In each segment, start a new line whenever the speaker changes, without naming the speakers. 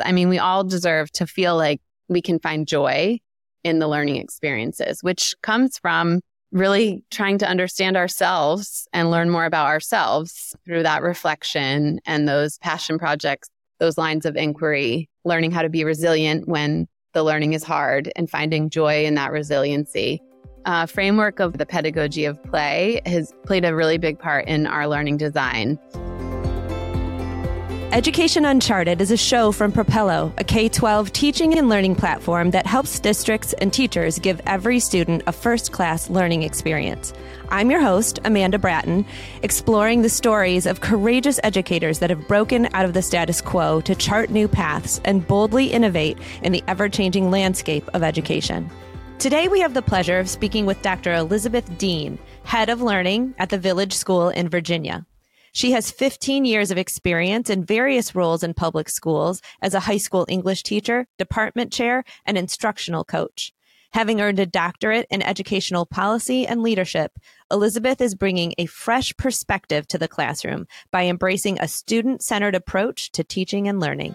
I mean, we all deserve to feel like we can find joy in the learning experiences, which comes from really trying to understand ourselves and learn more about ourselves through that reflection and those passion projects, those lines of inquiry, learning how to be resilient when the learning is hard and finding joy in that resiliency. Uh, framework of the pedagogy of play has played a really big part in our learning design.
Education Uncharted is a show from Propello, a K 12 teaching and learning platform that helps districts and teachers give every student a first class learning experience. I'm your host, Amanda Bratten, exploring the stories of courageous educators that have broken out of the status quo to chart new paths and boldly innovate in the ever changing landscape of education. Today, we have the pleasure of speaking with Dr. Elizabeth Dean, head of learning at the Village School in Virginia. She has 15 years of experience in various roles in public schools as a high school English teacher, department chair, and instructional coach. Having earned a doctorate in educational policy and leadership, Elizabeth is bringing a fresh perspective to the classroom by embracing a student centered approach to teaching and learning.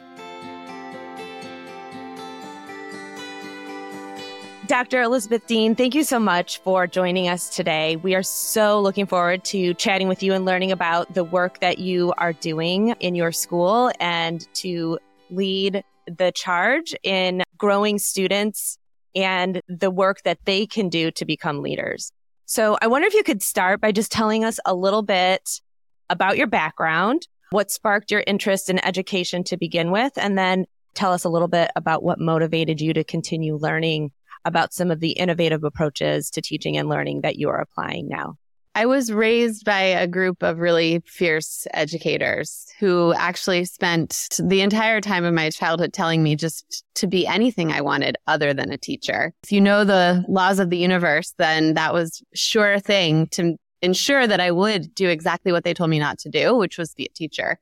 Dr. Elizabeth Dean, thank you so much for joining us today. We are so looking forward to chatting with you and learning about the work that you are doing in your school and to lead the charge in growing students and the work that they can do to become leaders. So I wonder if you could start by just telling us a little bit about your background, what sparked your interest in education to begin with, and then tell us a little bit about what motivated you to continue learning about some of the innovative approaches to teaching and learning that you are applying now.
I was raised by a group of really fierce educators who actually spent the entire time of my childhood telling me just to be anything I wanted other than a teacher. If you know the laws of the universe, then that was sure thing to ensure that I would do exactly what they told me not to do, which was be a teacher.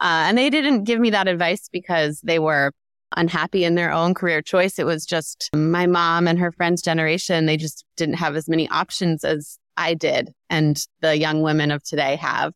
Uh, and they didn't give me that advice because they were unhappy in their own career choice. It was just my mom and her friends' generation. They just didn't have as many options as I did and the young women of today have.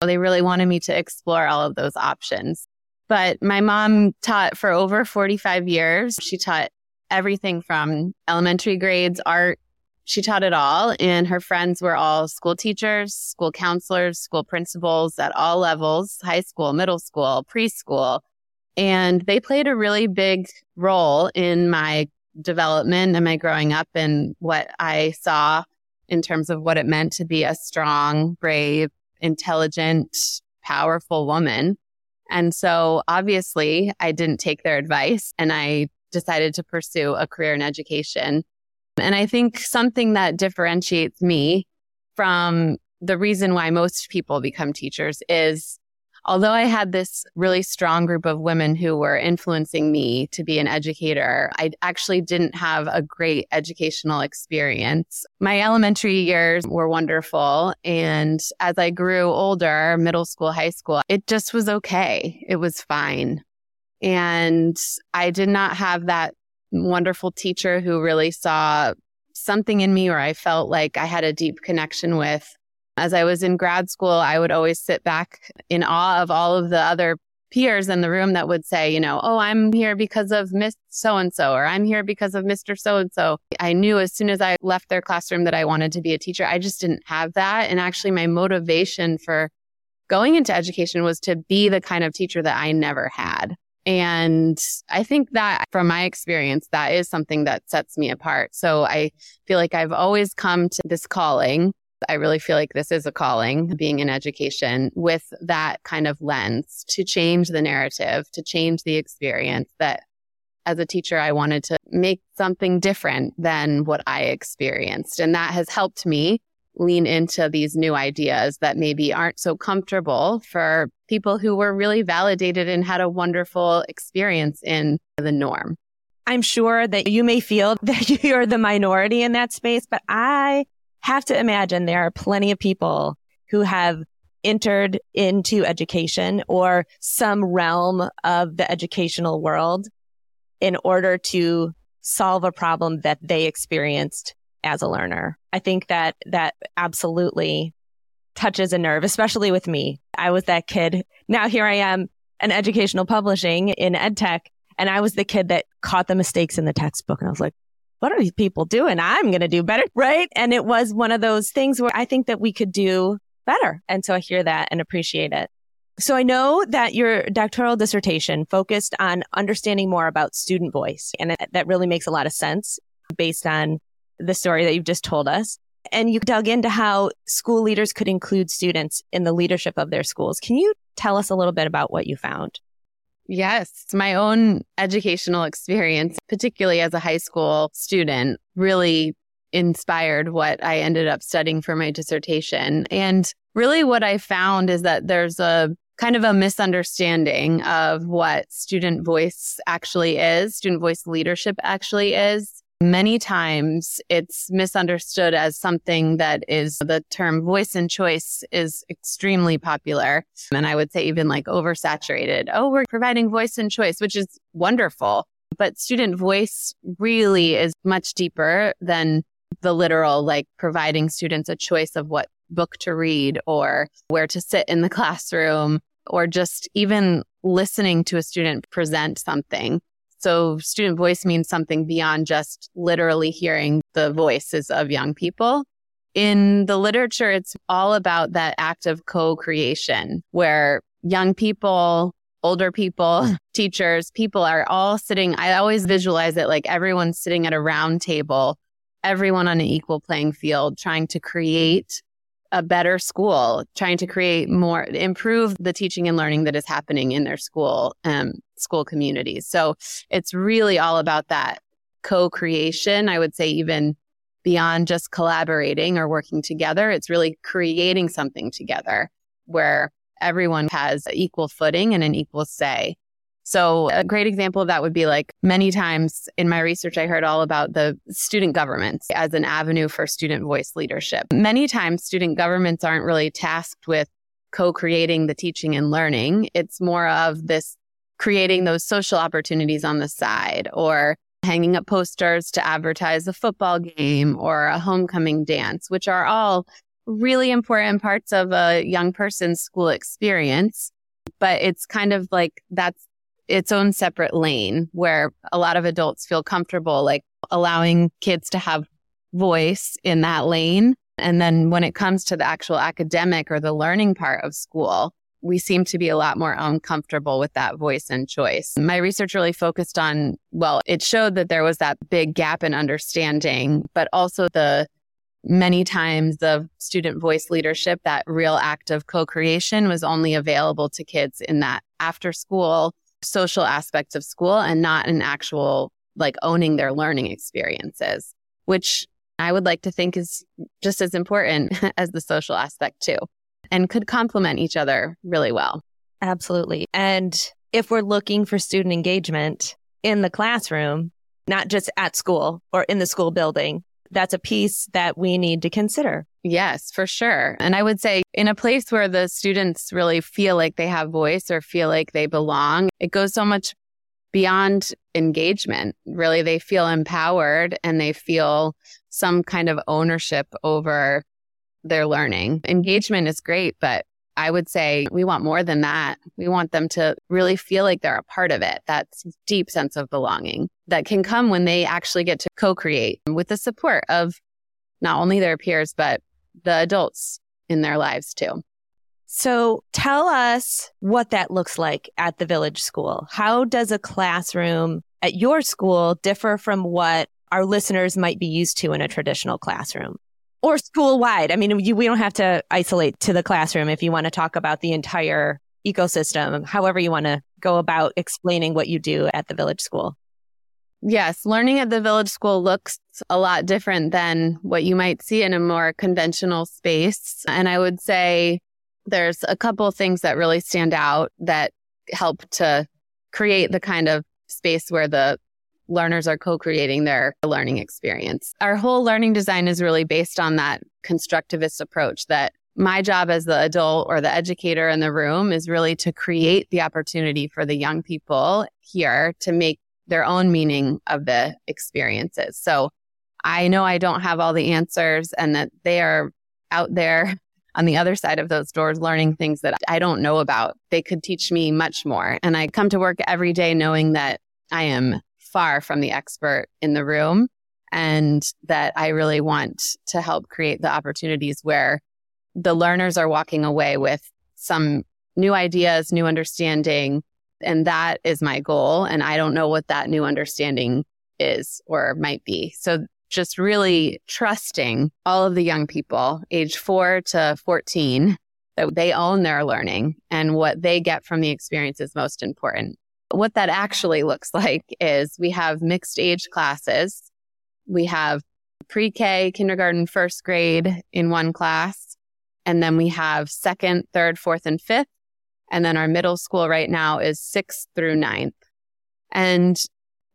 They really wanted me to explore all of those options. But my mom taught for over 45 years. She taught everything from elementary grades, art. She taught it all. And her friends were all school teachers, school counselors, school principals at all levels high school, middle school, preschool, and they played a really big role in my development and my growing up and what I saw in terms of what it meant to be a strong, brave, intelligent, powerful woman. And so obviously I didn't take their advice and I decided to pursue a career in education. And I think something that differentiates me from the reason why most people become teachers is although I had this really strong group of women who were influencing me to be an educator, I actually didn't have a great educational experience. My elementary years were wonderful. And as I grew older, middle school, high school, it just was okay. It was fine. And I did not have that wonderful teacher who really saw something in me or I felt like I had a deep connection with as I was in grad school, I would always sit back in awe of all of the other peers in the room that would say, you know, oh, I'm here because of Miss so and so, or I'm here because of Mr. so and so. I knew as soon as I left their classroom that I wanted to be a teacher. I just didn't have that. And actually, my motivation for going into education was to be the kind of teacher that I never had. And I think that from my experience, that is something that sets me apart. So I feel like I've always come to this calling I really feel like this is a calling, being in education with that kind of lens to change the narrative, to change the experience that as a teacher, I wanted to make something different than what I experienced. And that has helped me lean into these new ideas that maybe aren't so comfortable for people who were really validated and had a wonderful experience in the norm.
I'm sure that you may feel that you're the minority in that space, but I have to imagine there are plenty of people who have entered into education or some realm of the educational world in order to solve a problem that they experienced as a learner. I think that that absolutely touches a nerve, especially with me. I was that kid. Now here I am an educational publishing in ed tech. And I was the kid that caught the mistakes in the textbook. And I was like, what are these people doing? I'm going to do better. Right. And it was one of those things where I think that we could do better. And so I hear that and appreciate it. So I know that your doctoral dissertation focused on understanding more about student voice. And that really makes a lot of sense based on the story that you've just told us. And you dug into how school leaders could include students in the leadership of their schools. Can you tell us a little bit about what you found?
Yes, my own educational experience, particularly as a high school student, really inspired what I ended up studying for my dissertation. And really, what I found is that there's a kind of a misunderstanding of what student voice actually is, student voice leadership actually is. Many times it's misunderstood as something that is the term voice and choice is extremely popular. And I would say even like oversaturated. Oh, we're providing voice and choice, which is wonderful. But student voice really is much deeper than the literal, like providing students a choice of what book to read or where to sit in the classroom or just even listening to a student present something. So student voice means something beyond just literally hearing the voices of young people. In the literature, it's all about that act of co-creation where young people, older people, teachers, people are all sitting. I always visualize it like everyone's sitting at a round table, everyone on an equal playing field, trying to create a better school, trying to create more, improve the teaching and learning that is happening in their school, um, school communities. So it's really all about that co-creation. I would say even beyond just collaborating or working together, it's really creating something together where everyone has equal footing and an equal say. So a great example of that would be like many times in my research, I heard all about the student governments as an avenue for student voice leadership. Many times student governments aren't really tasked with co-creating the teaching and learning. It's more of this creating those social opportunities on the side or hanging up posters to advertise a football game or a homecoming dance, which are all really important parts of a young person's school experience. But it's kind of like that's its own separate lane where a lot of adults feel comfortable like allowing kids to have voice in that lane. And then when it comes to the actual academic or the learning part of school, we seem to be a lot more uncomfortable with that voice and choice. My research really focused on, well, it showed that there was that big gap in understanding, but also the many times the student voice leadership, that real act of co creation was only available to kids in that after school social aspects of school and not an actual like owning their learning experiences, which I would like to think is just as important as the social aspect too and could complement each other really well.
Absolutely. And if we're looking for student engagement in the classroom, not just at school or in the school building, that's a piece that we need to consider.
Yes, for sure. And I would say in a place where the students really feel like they have voice or feel like they belong, it goes so much beyond engagement. Really, they feel empowered and they feel some kind of ownership over their learning. Engagement is great, but I would say we want more than that. We want them to really feel like they're a part of it. That deep sense of belonging that can come when they actually get to co-create with the support of not only their peers, but the adults in their lives too.
So tell us what that looks like at the village school. How does a classroom at your school differ from what our listeners might be used to in a traditional classroom? Or school wide. I mean, you, we don't have to isolate to the classroom if you want to talk about the entire ecosystem, however you want to go about explaining what you do at the village school.
Yes, learning at the village school looks a lot different than what you might see in a more conventional space. And I would say there's a couple things that really stand out that help to create the kind of space where the learners are co-creating their learning experience. Our whole learning design is really based on that constructivist approach that my job as the adult or the educator in the room is really to create the opportunity for the young people here to make their own meaning of the experiences. So I know I don't have all the answers and that they are out there on the other side of those doors learning things that I don't know about. They could teach me much more. And I come to work every day knowing that I am far from the expert in the room and that I really want to help create the opportunities where the learners are walking away with some new ideas, new understanding. And that is my goal. And I don't know what that new understanding is or might be. So just really trusting all of the young people, age four to 14, that they own their learning and what they get from the experience is most important. What that actually looks like is we have mixed age classes. We have pre K, kindergarten, first grade in one class. And then we have second, third, fourth, and fifth. And then our middle school right now is sixth through ninth. And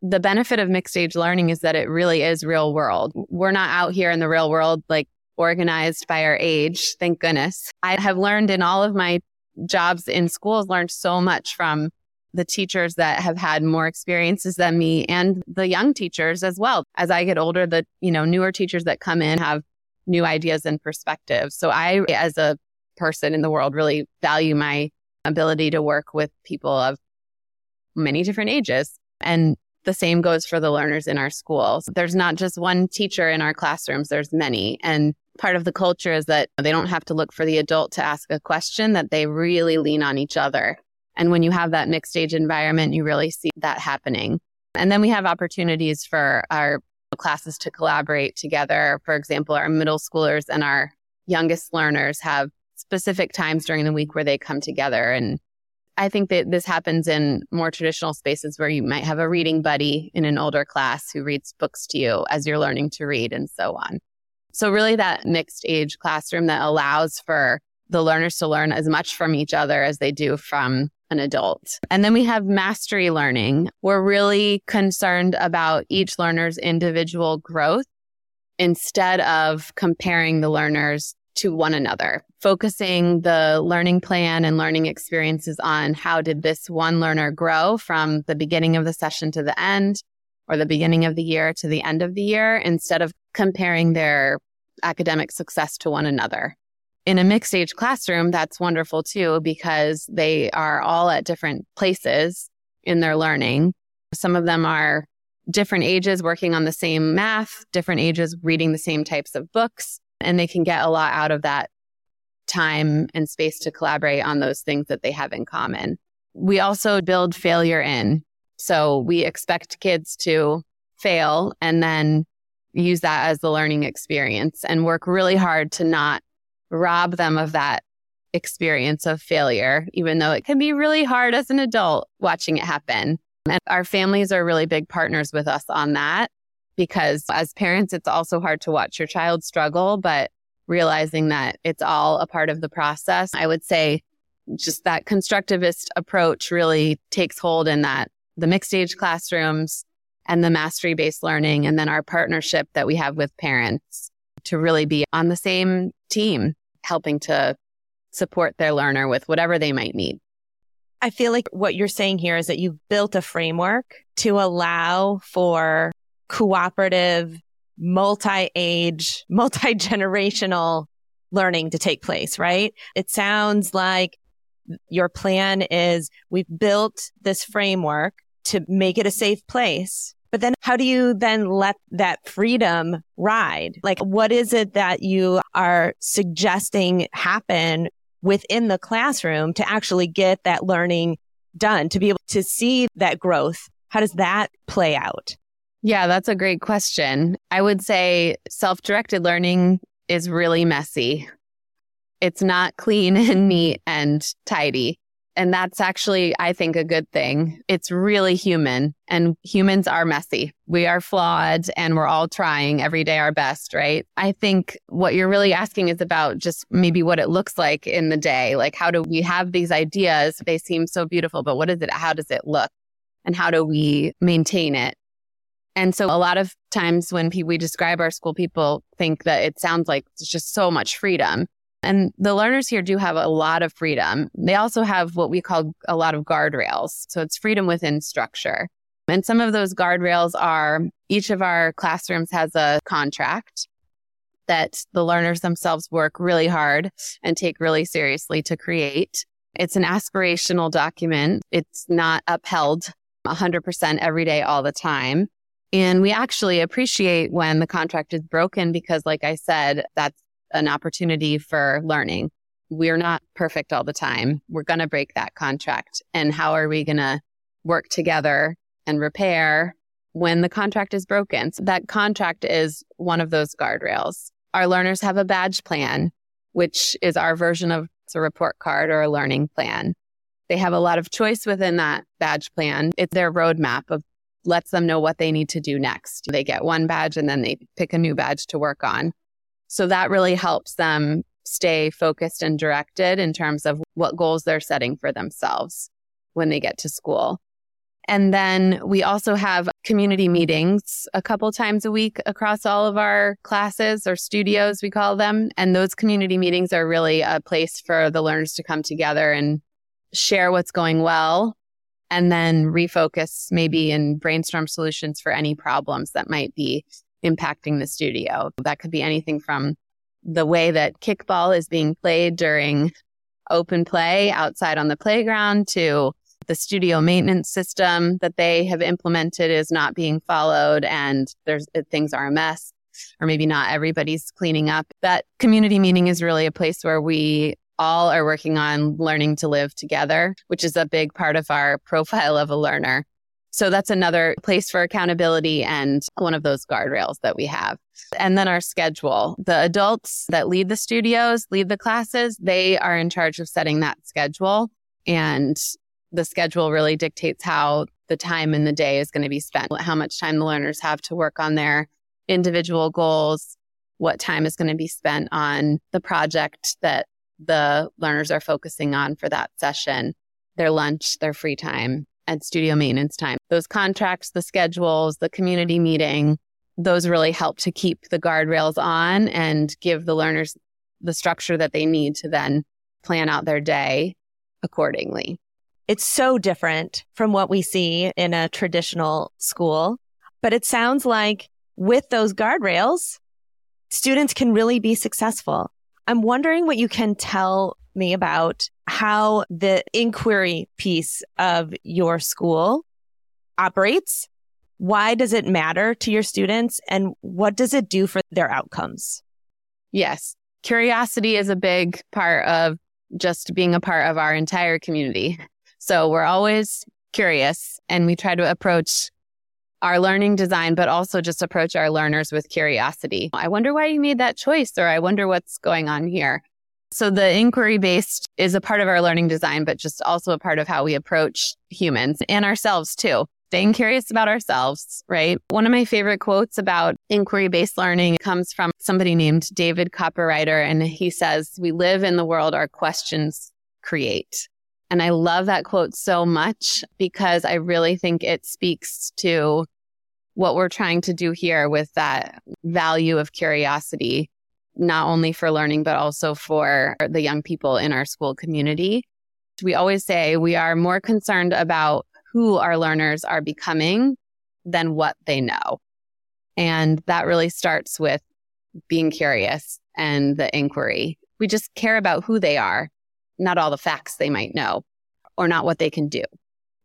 the benefit of mixed age learning is that it really is real world. We're not out here in the real world like organized by our age, thank goodness. I have learned in all of my jobs in schools, learned so much from the teachers that have had more experiences than me and the young teachers as well. As I get older, the, you know, newer teachers that come in have new ideas and perspectives. So I, as a person in the world, really value my ability to work with people of many different ages. And the same goes for the learners in our schools. There's not just one teacher in our classrooms, there's many. And part of the culture is that they don't have to look for the adult to ask a question, that they really lean on each other. And when you have that mixed age environment, you really see that happening. And then we have opportunities for our classes to collaborate together. For example, our middle schoolers and our youngest learners have specific times during the week where they come together and I think that this happens in more traditional spaces where you might have a reading buddy in an older class who reads books to you as you're learning to read and so on. So, really, that mixed age classroom that allows for the learners to learn as much from each other as they do from an adult. And then we have mastery learning. We're really concerned about each learner's individual growth instead of comparing the learners to one another, focusing the learning plan and learning experiences on how did this one learner grow from the beginning of the session to the end or the beginning of the year to the end of the year instead of comparing their academic success to one another. In a mixed age classroom, that's wonderful too, because they are all at different places in their learning. Some of them are different ages working on the same math, different ages reading the same types of books and they can get a lot out of that time and space to collaborate on those things that they have in common. We also build failure in. So we expect kids to fail and then use that as the learning experience and work really hard to not rob them of that experience of failure, even though it can be really hard as an adult watching it happen. And our families are really big partners with us on that because as parents, it's also hard to watch your child struggle, but realizing that it's all a part of the process. I would say just that constructivist approach really takes hold in that the mixed age classrooms and the mastery based learning, and then our partnership that we have with parents to really be on the same team, helping to support their learner with whatever they might need.
I feel like what you're saying here is that you've built a framework to allow for cooperative, multi age, multi generational learning to take place, right? It sounds like your plan is we've built this framework to make it a safe place. But then how do you then let that freedom ride? Like, what is it that you are suggesting happen within the classroom to actually get that learning done, to be able to see that growth? How does that play out?
Yeah, that's a great question. I would say self directed learning is really messy. It's not clean and neat and tidy. And that's actually, I think, a good thing. It's really human, and humans are messy. We are flawed, and we're all trying every day our best, right? I think what you're really asking is about just maybe what it looks like in the day. Like, how do we have these ideas? They seem so beautiful, but what is it? How does it look? And how do we maintain it? And so a lot of times when we describe our school, people think that it sounds like it's just so much freedom. And the learners here do have a lot of freedom. They also have what we call a lot of guardrails. So it's freedom within structure. And some of those guardrails are each of our classrooms has a contract. that the learners themselves work really hard and take really seriously to create. It's an aspirational document. It's not upheld 100% every day all the time. And we actually appreciate when the contract is broken because, like I said, that's an opportunity for learning. We're not perfect all the time. We're going to break that contract. And how are we going to work together and repair when the contract is broken? So that contract is one of those guardrails. Our learners have a badge plan, which is our version of a report card or a learning plan. They have a lot of choice within that badge plan. It's their roadmap of lets them know what they need to do next. They get one badge and then they pick a new badge to work on. So that really helps them stay focused and directed in terms of what goals they're setting for themselves when they get to school. And then we also have community meetings a couple times a week across all of our classes or studios, we call them. And those community meetings are really a place for the learners to come together and share what's going well and then refocus maybe and brainstorm solutions for any problems that might be impacting the studio. That could be anything from the way that kickball is being played during open play outside on the playground to the studio maintenance system that they have implemented is not being followed and there's things are a mess or maybe not everybody's cleaning up. That community meeting is really a place where we all are working on learning to live together, which is a big part of our profile of a learner. So that's another place for accountability and one of those guardrails that we have. And then our schedule. The adults that lead the studios, lead the classes, they are in charge of setting that schedule. And the schedule really dictates how the time in the day is going to be spent, how much time the learners have to work on their individual goals, what time is going to be spent on the project that the learners are focusing on for that session, their lunch, their free time, and studio maintenance time. Those contracts, the schedules, the community meeting, those really help to keep the guardrails on and give the learners the structure that they need to then plan out their day accordingly.
It's so different from what we see in a traditional school, but it sounds like with those guardrails, students can really be successful. I'm wondering what you can tell me about how the inquiry piece of your school operates. Why does it matter to your students and what does it do for their outcomes?
Yes. Curiosity is a big part of just being a part of our entire community. So we're always curious and we try to approach our learning design, but also just approach our learners with curiosity. I wonder why you made that choice, or I wonder what's going on here. So the inquiry based is a part of our learning design, but just also a part of how we approach humans and ourselves too. Staying curious about ourselves, right? One of my favorite quotes about inquiry based learning comes from somebody named David Cooperrider. And he says, We live in the world our questions create. And I love that quote so much because I really think it speaks to what we're trying to do here with that value of curiosity, not only for learning, but also for the young people in our school community. We always say we are more concerned about who our learners are becoming than what they know. And that really starts with being curious and the inquiry. We just care about who they are not all the facts they might know or not what they can do.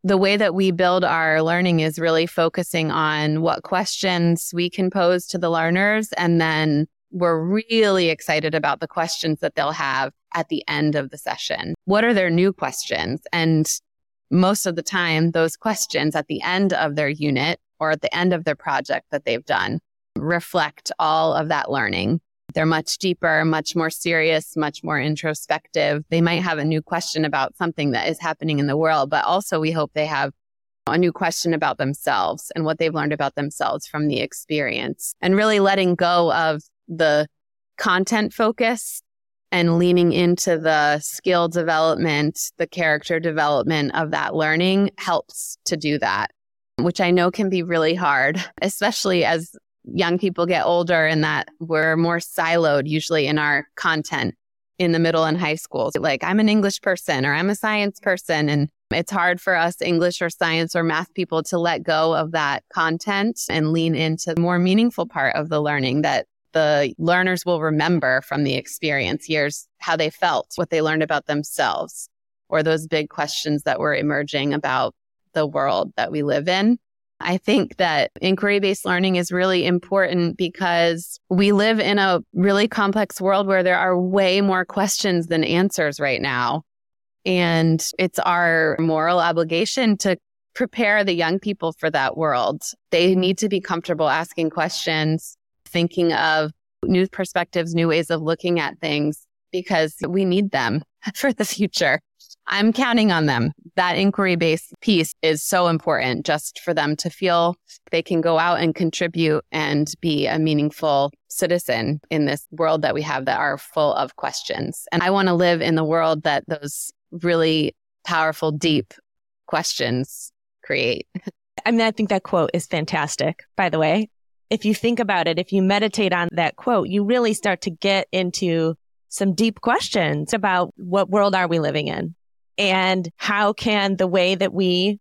The way that we build our learning is really focusing on what questions we can pose to the learners. And then we're really excited about the questions that they'll have at the end of the session. What are their new questions? And most of the time, those questions at the end of their unit or at the end of their project that they've done reflect all of that learning. They're much deeper, much more serious, much more introspective. They might have a new question about something that is happening in the world, but also we hope they have a new question about themselves and what they've learned about themselves from the experience and really letting go of the content focus and leaning into the skill development, the character development of that learning helps to do that, which I know can be really hard, especially as young people get older and that we're more siloed usually in our content in the middle and high schools. Like I'm an English person or I'm a science person and it's hard for us English or science or math people to let go of that content and lean into the more meaningful part of the learning that the learners will remember from the experience years, how they felt, what they learned about themselves, or those big questions that were emerging about the world that we live in. I think that inquiry based learning is really important because we live in a really complex world where there are way more questions than answers right now. And it's our moral obligation to prepare the young people for that world. They need to be comfortable asking questions, thinking of new perspectives, new ways of looking at things, because we need them for the future. I'm counting on them. That inquiry based piece is so important just for them to feel they can go out and contribute and be a meaningful citizen in this world that we have that are full of questions. And I want to live in the world that those really powerful, deep questions create.
I mean, I think that quote is fantastic, by the way. If you think about it, if you meditate on that quote, you really start to get into some deep questions about what world are we living in? And how can the way that we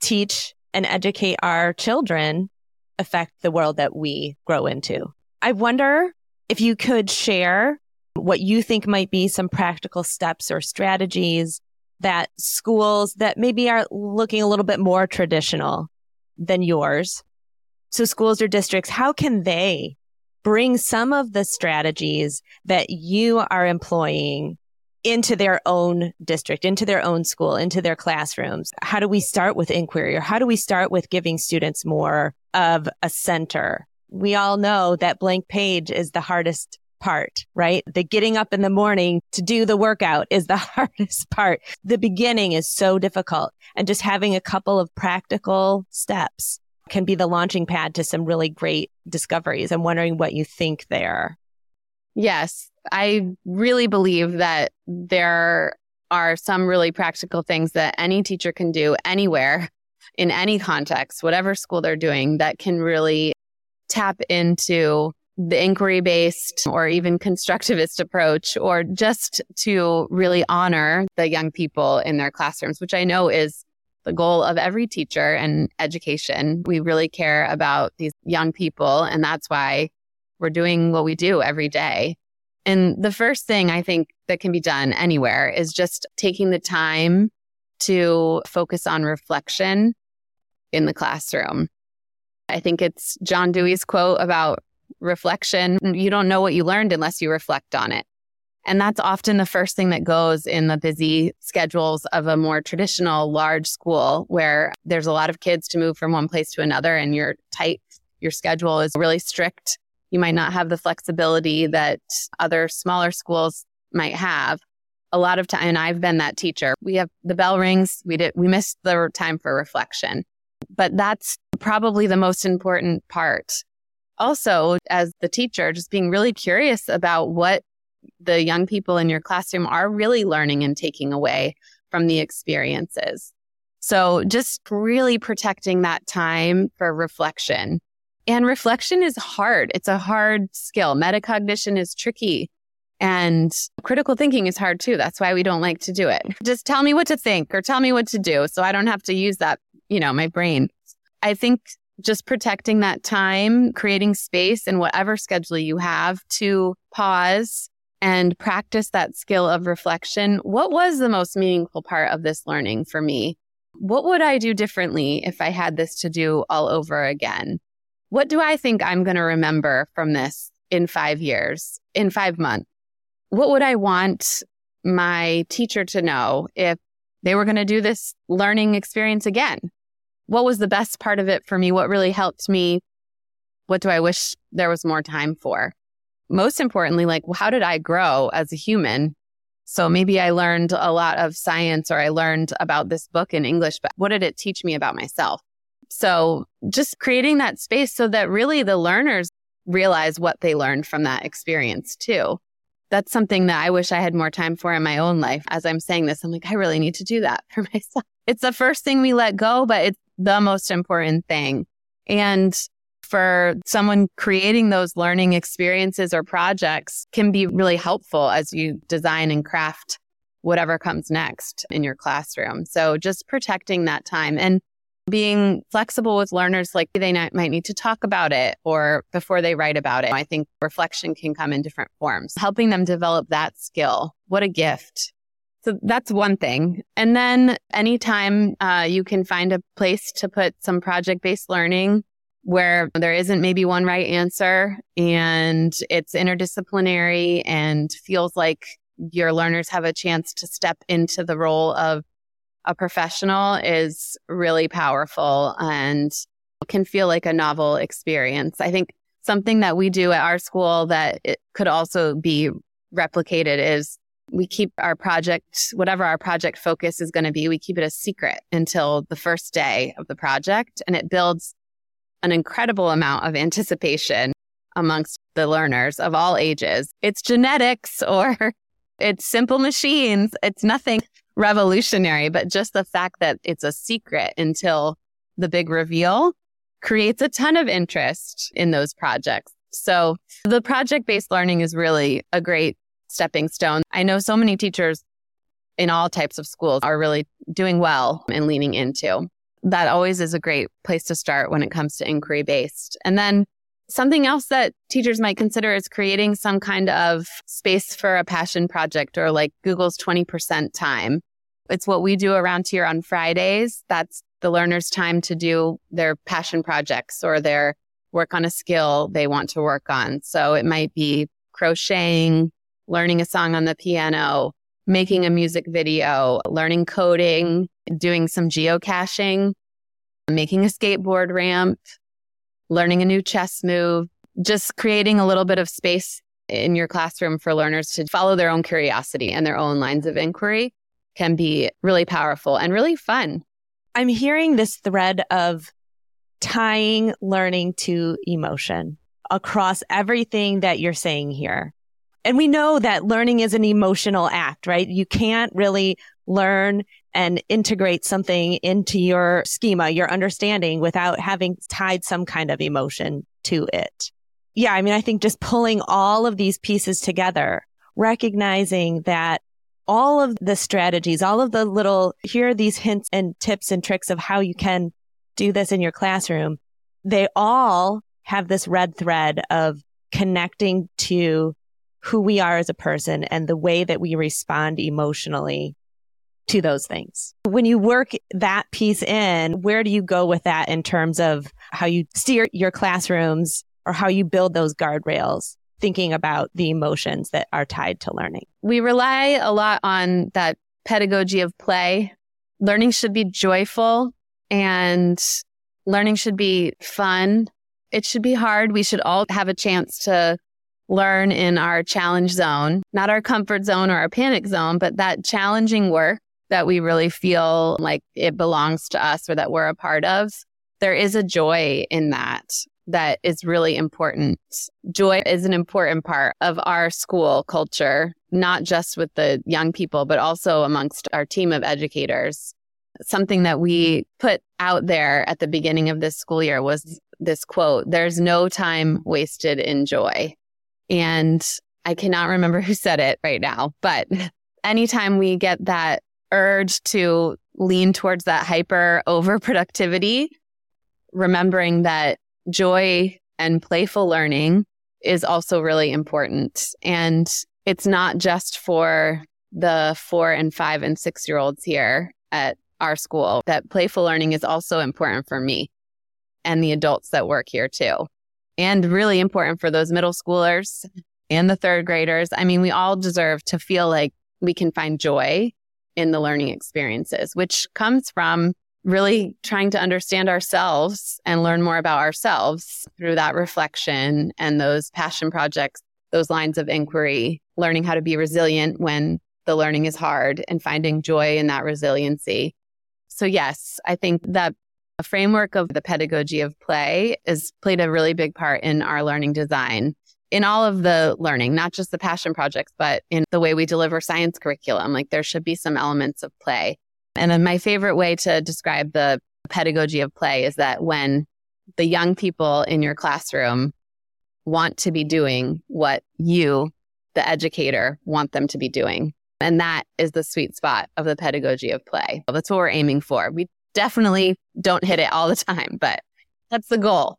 teach and educate our children affect the world that we grow into? I wonder if you could share what you think might be some practical steps or strategies that schools that maybe are looking a little bit more traditional than yours. So schools or districts, how can they bring some of the strategies that you are employing into their own district, into their own school, into their classrooms? How do we start with inquiry or how do we start with giving students more of a center? We all know that blank page is the hardest part, right? The getting up in the morning to do the workout is the hardest part. The beginning is so difficult and just having a couple of practical steps can be the launching pad to some really great discoveries. I'm wondering what you think there.
Yes, I really believe that there are some really practical things that any teacher can do anywhere in any context, whatever school they're doing, that can really tap into the inquiry based or even constructivist approach, or just to really honor the young people in their classrooms, which I know is the goal of every teacher and education. We really care about these young people, and that's why we're doing what we do every day. And the first thing I think that can be done anywhere is just taking the time to focus on reflection in the classroom. I think it's John Dewey's quote about reflection. You don't know what you learned unless you reflect on it. And that's often the first thing that goes in the busy schedules of a more traditional large school where there's a lot of kids to move from one place to another and you're tight. Your schedule is really strict you might not have the flexibility that other smaller schools might have. A lot of time, and I've been that teacher. We have the bell rings. We did, we missed the time for reflection, but that's probably the most important part. Also, as the teacher, just being really curious about what the young people in your classroom are really learning and taking away from the experiences. So just really protecting that time for reflection and reflection is hard. It's a hard skill. Metacognition is tricky. And critical thinking is hard too. That's why we don't like to do it. Just tell me what to think or tell me what to do so I don't have to use that, you know, my brain. I think just protecting that time, creating space in whatever schedule you have to pause and practice that skill of reflection. What was the most meaningful part of this learning for me? What would I do differently if I had this to do all over again? What do I think I'm going to remember from this in five years, in five months? What would I want my teacher to know if they were going to do this learning experience again? What was the best part of it for me? What really helped me? What do I wish there was more time for? Most importantly, like, how did I grow as a human? So maybe I learned a lot of science or I learned about this book in English, but what did it teach me about myself? So just creating that space so that really the learners realize what they learned from that experience too. That's something that I wish I had more time for in my own life. As I'm saying this, I'm like, I really need to do that for myself. It's the first thing we let go, but it's the most important thing. And for someone creating those learning experiences or projects can be really helpful as you design and craft whatever comes next in your classroom. So just protecting that time. And being flexible with learners, like they might need to talk about it or before they write about it. I think reflection can come in different forms, helping them develop that skill. What a gift. So that's one thing. And then anytime uh, you can find a place to put some project based learning where there isn't maybe one right answer and it's interdisciplinary and feels like your learners have a chance to step into the role of a professional is really powerful and can feel like a novel experience. I think something that we do at our school that it could also be replicated is we keep our project, whatever our project focus is going to be, we keep it a secret until the first day of the project. And it builds an incredible amount of anticipation amongst the learners of all ages. It's genetics or it's simple machines. It's nothing revolutionary, but just the fact that it's a secret until the big reveal creates a ton of interest in those projects. So the project based learning is really a great stepping stone. I know so many teachers in all types of schools are really doing well and leaning into. That always is a great place to start when it comes to inquiry based. And then something else that teachers might consider is creating some kind of space for a passion project or like Google's 20% time. It's what we do around here on Fridays. That's the learner's time to do their passion projects or their work on a skill they want to work on. So it might be crocheting, learning a song on the piano, making a music video, learning coding, doing some geocaching, making a skateboard ramp, learning a new chess move, just creating a little bit of space in your classroom for learners to follow their own curiosity and their own lines of inquiry can be really powerful and really fun.
I'm hearing this thread of tying learning to emotion across everything that you're saying here. And we know that learning is an emotional act, right? You can't really learn and integrate something into your schema, your understanding without having tied some kind of emotion to it. Yeah. I mean, I think just pulling all of these pieces together, recognizing that all of the strategies, all of the little, here are these hints and tips and tricks of how you can do this in your classroom. They all have this red thread of connecting to who we are as a person and the way that we respond emotionally to those things. When you work that piece in, where do you go with that in terms of how you steer your classrooms or how you build those guardrails, thinking about the emotions that are tied to learning?
We rely a lot on that pedagogy of play. Learning should be joyful and learning should be fun. It should be hard. We should all have a chance to learn in our challenge zone, not our comfort zone or our panic zone, but that challenging work that we really feel like it belongs to us or that we're a part of. There is a joy in that that is really important. Joy is an important part of our school culture, not just with the young people, but also amongst our team of educators. Something that we put out there at the beginning of this school year was this quote There's no time wasted in joy. And I cannot remember who said it right now, but anytime we get that urge to lean towards that hyper overproductivity, remembering that joy and playful learning is also really important. And it's not just for the four and five and six year olds here at our school, that playful learning is also important for me and the adults that work here too and really important for those middle schoolers and the third graders. I mean, we all deserve to feel like we can find joy in the learning experiences, which comes from really trying to understand ourselves and learn more about ourselves through that reflection and those passion projects, those lines of inquiry, learning how to be resilient when the learning is hard and finding joy in that resiliency. So, yes, I think that a framework of the pedagogy of play has played a really big part in our learning design in all of the learning, not just the passion projects, but in the way we deliver science curriculum. Like there should be some elements of play. And then my favorite way to describe the pedagogy of play is that when the young people in your classroom want to be doing what you, the educator, want them to be doing. And that is the sweet spot of the pedagogy of play. That's what we're aiming for. We Definitely don't hit it all the time, but that's the goal.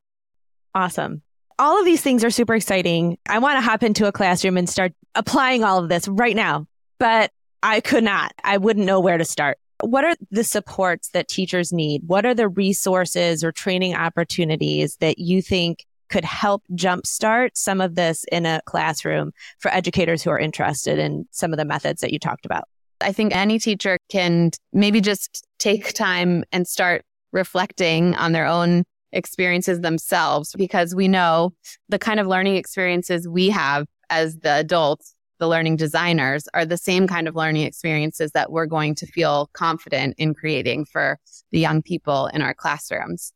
Awesome. All of these things are super exciting. I want to hop into a classroom and start applying all of this right now, but I could not. I wouldn't know where to start. What are the supports that teachers need? What are the resources or training opportunities that you think could help jumpstart some of this in a classroom for educators who are interested in some of the methods that you talked about?
I think any teacher can maybe just take time and start reflecting on their own experiences themselves because we know the kind of learning experiences we have as the adults, the learning designers, are the same kind of learning experiences that we're going to feel confident in creating for the young people in our classrooms.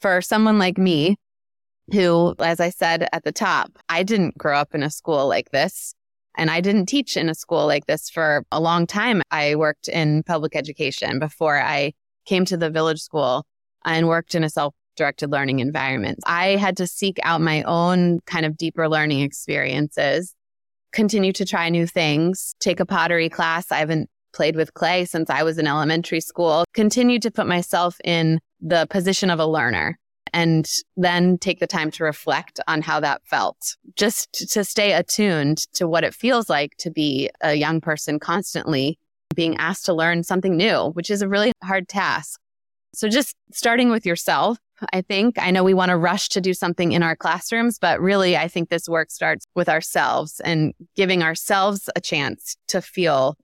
For someone like me, who, as I said at the top, I didn't grow up in a school like this. And I didn't teach in a school like this for a long time. I worked in public education before I came to the village school and worked in a self directed learning environment. I had to seek out my own kind of deeper learning experiences, continue to try new things, take a pottery class. I haven't played with clay since I was in elementary school, continue to put myself in the position of a learner and then take the time to reflect on how that felt. Just to stay attuned to what it feels like to be a young person constantly being asked to learn something new, which is a really hard task. So just starting with yourself, I think. I know we want to rush to do something in our classrooms, but really, I think this work starts with ourselves and giving ourselves a chance to feel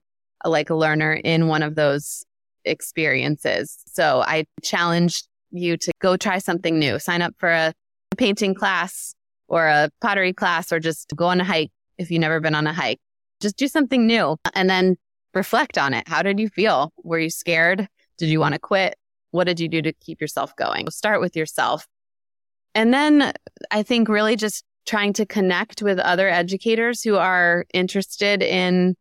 like a learner in one of those experiences. So I challenge you to go try something new, sign up for a painting class or a pottery class, or just go on a hike if you've never been on a hike. Just do something new and then reflect on it. How did you feel? Were you scared? Did you want to quit? What did you do to keep yourself going? Start with yourself. And then I think really just trying to connect with other educators who are interested in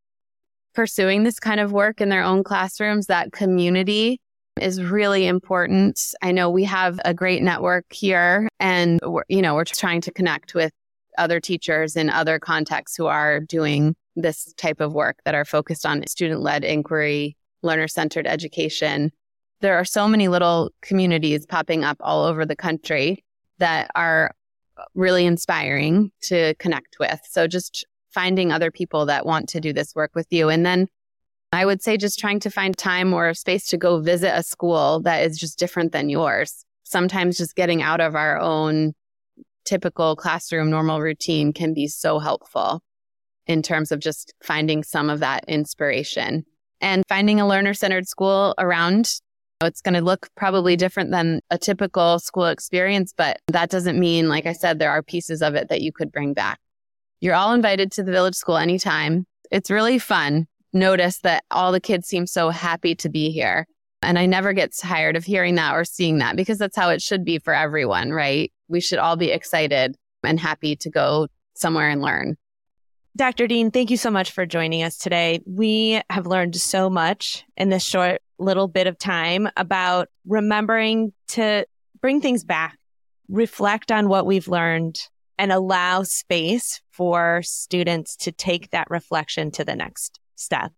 pursuing this kind of work in their own classrooms, that community is really important. I know we have a great network here and we're, you know, we're trying to connect with other teachers in other contexts who are doing this type of work that are focused on student led inquiry, learner centered education. There are so many little communities popping up all over the country that are really inspiring to connect with. So just finding other people that want to do this work with you. And then I would say just trying to find time or space to go visit a school that is just different than yours. Sometimes just getting out of our own typical classroom normal routine can be so helpful in terms of just finding some of that inspiration and finding a learner centered school around. It's going to look probably different than a typical school experience, but that doesn't mean, like I said, there are pieces of it that you could bring back. You're all invited to the village school anytime. It's really fun notice that all the kids seem so happy to be here. And I never get tired of hearing that or seeing that because that's how it should be for everyone, right? We should all be excited and happy to go somewhere and learn.
Dr. Dean, thank you so much for joining us today. We have learned so much in this short little bit of time about remembering to bring things back, reflect on what we've learned, and allow space for students to take that reflection to the next step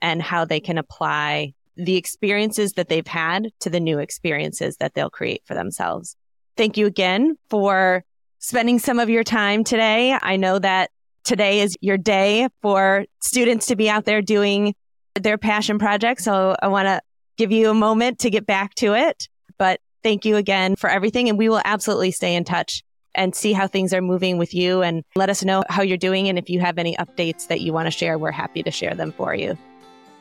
and how they can apply the experiences that they've had to the new experiences that they'll create for themselves. Thank you again for spending some of your time today. I know that today is your day for students to be out there doing their passion project. So I want to give you a moment to get back to it. But thank you again for everything. And we will absolutely stay in touch and see how things are moving with you and let us know how you're doing. And if you have any updates that you want to share, we're happy to share them for you.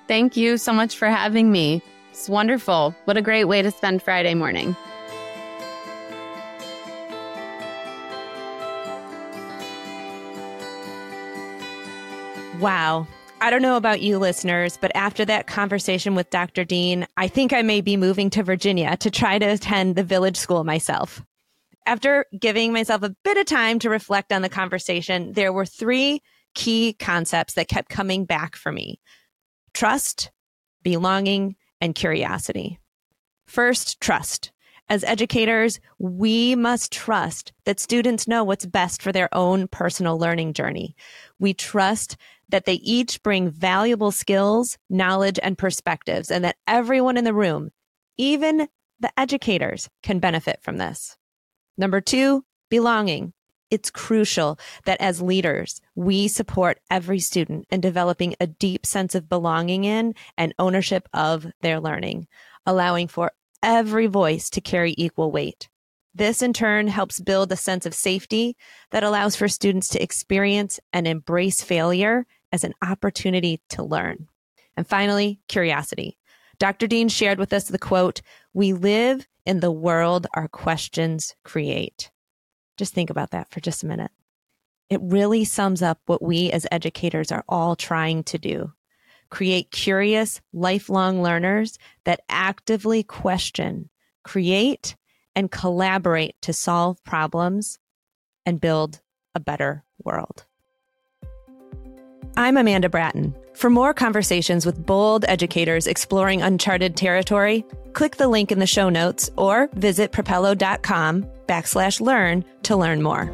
Thank you so much for having me. It's wonderful. What a great way to spend Friday morning.
Wow. I don't know about you listeners, but after that conversation with Dr. Dean, I think I may be moving to Virginia to try to attend the village school myself. After giving myself a bit of time to reflect on the conversation, there were three key concepts that kept coming back for me trust, belonging, and curiosity. First, trust. As educators, we must trust that students know what's best for their own personal learning journey. We trust that they each bring valuable skills, knowledge, and perspectives, and that everyone in the room, even the educators can benefit from this. Number two, belonging. It's crucial that as leaders, we support every student in developing a deep sense of belonging in and ownership of their learning, allowing for every voice to carry equal weight. This in turn helps build a sense of safety that allows for students to experience and embrace failure as an opportunity to learn. And finally, curiosity. Dr. Dean shared with us the quote, We live in the world our questions create. Just think about that for just a minute. It really sums up what we as educators are all trying to do create curious, lifelong learners that actively question, create, and collaborate to solve problems and build a better world. I'm Amanda Bratten. For more conversations with bold educators exploring uncharted territory, click the link in the show notes or visit propello.com backslash learn to learn more.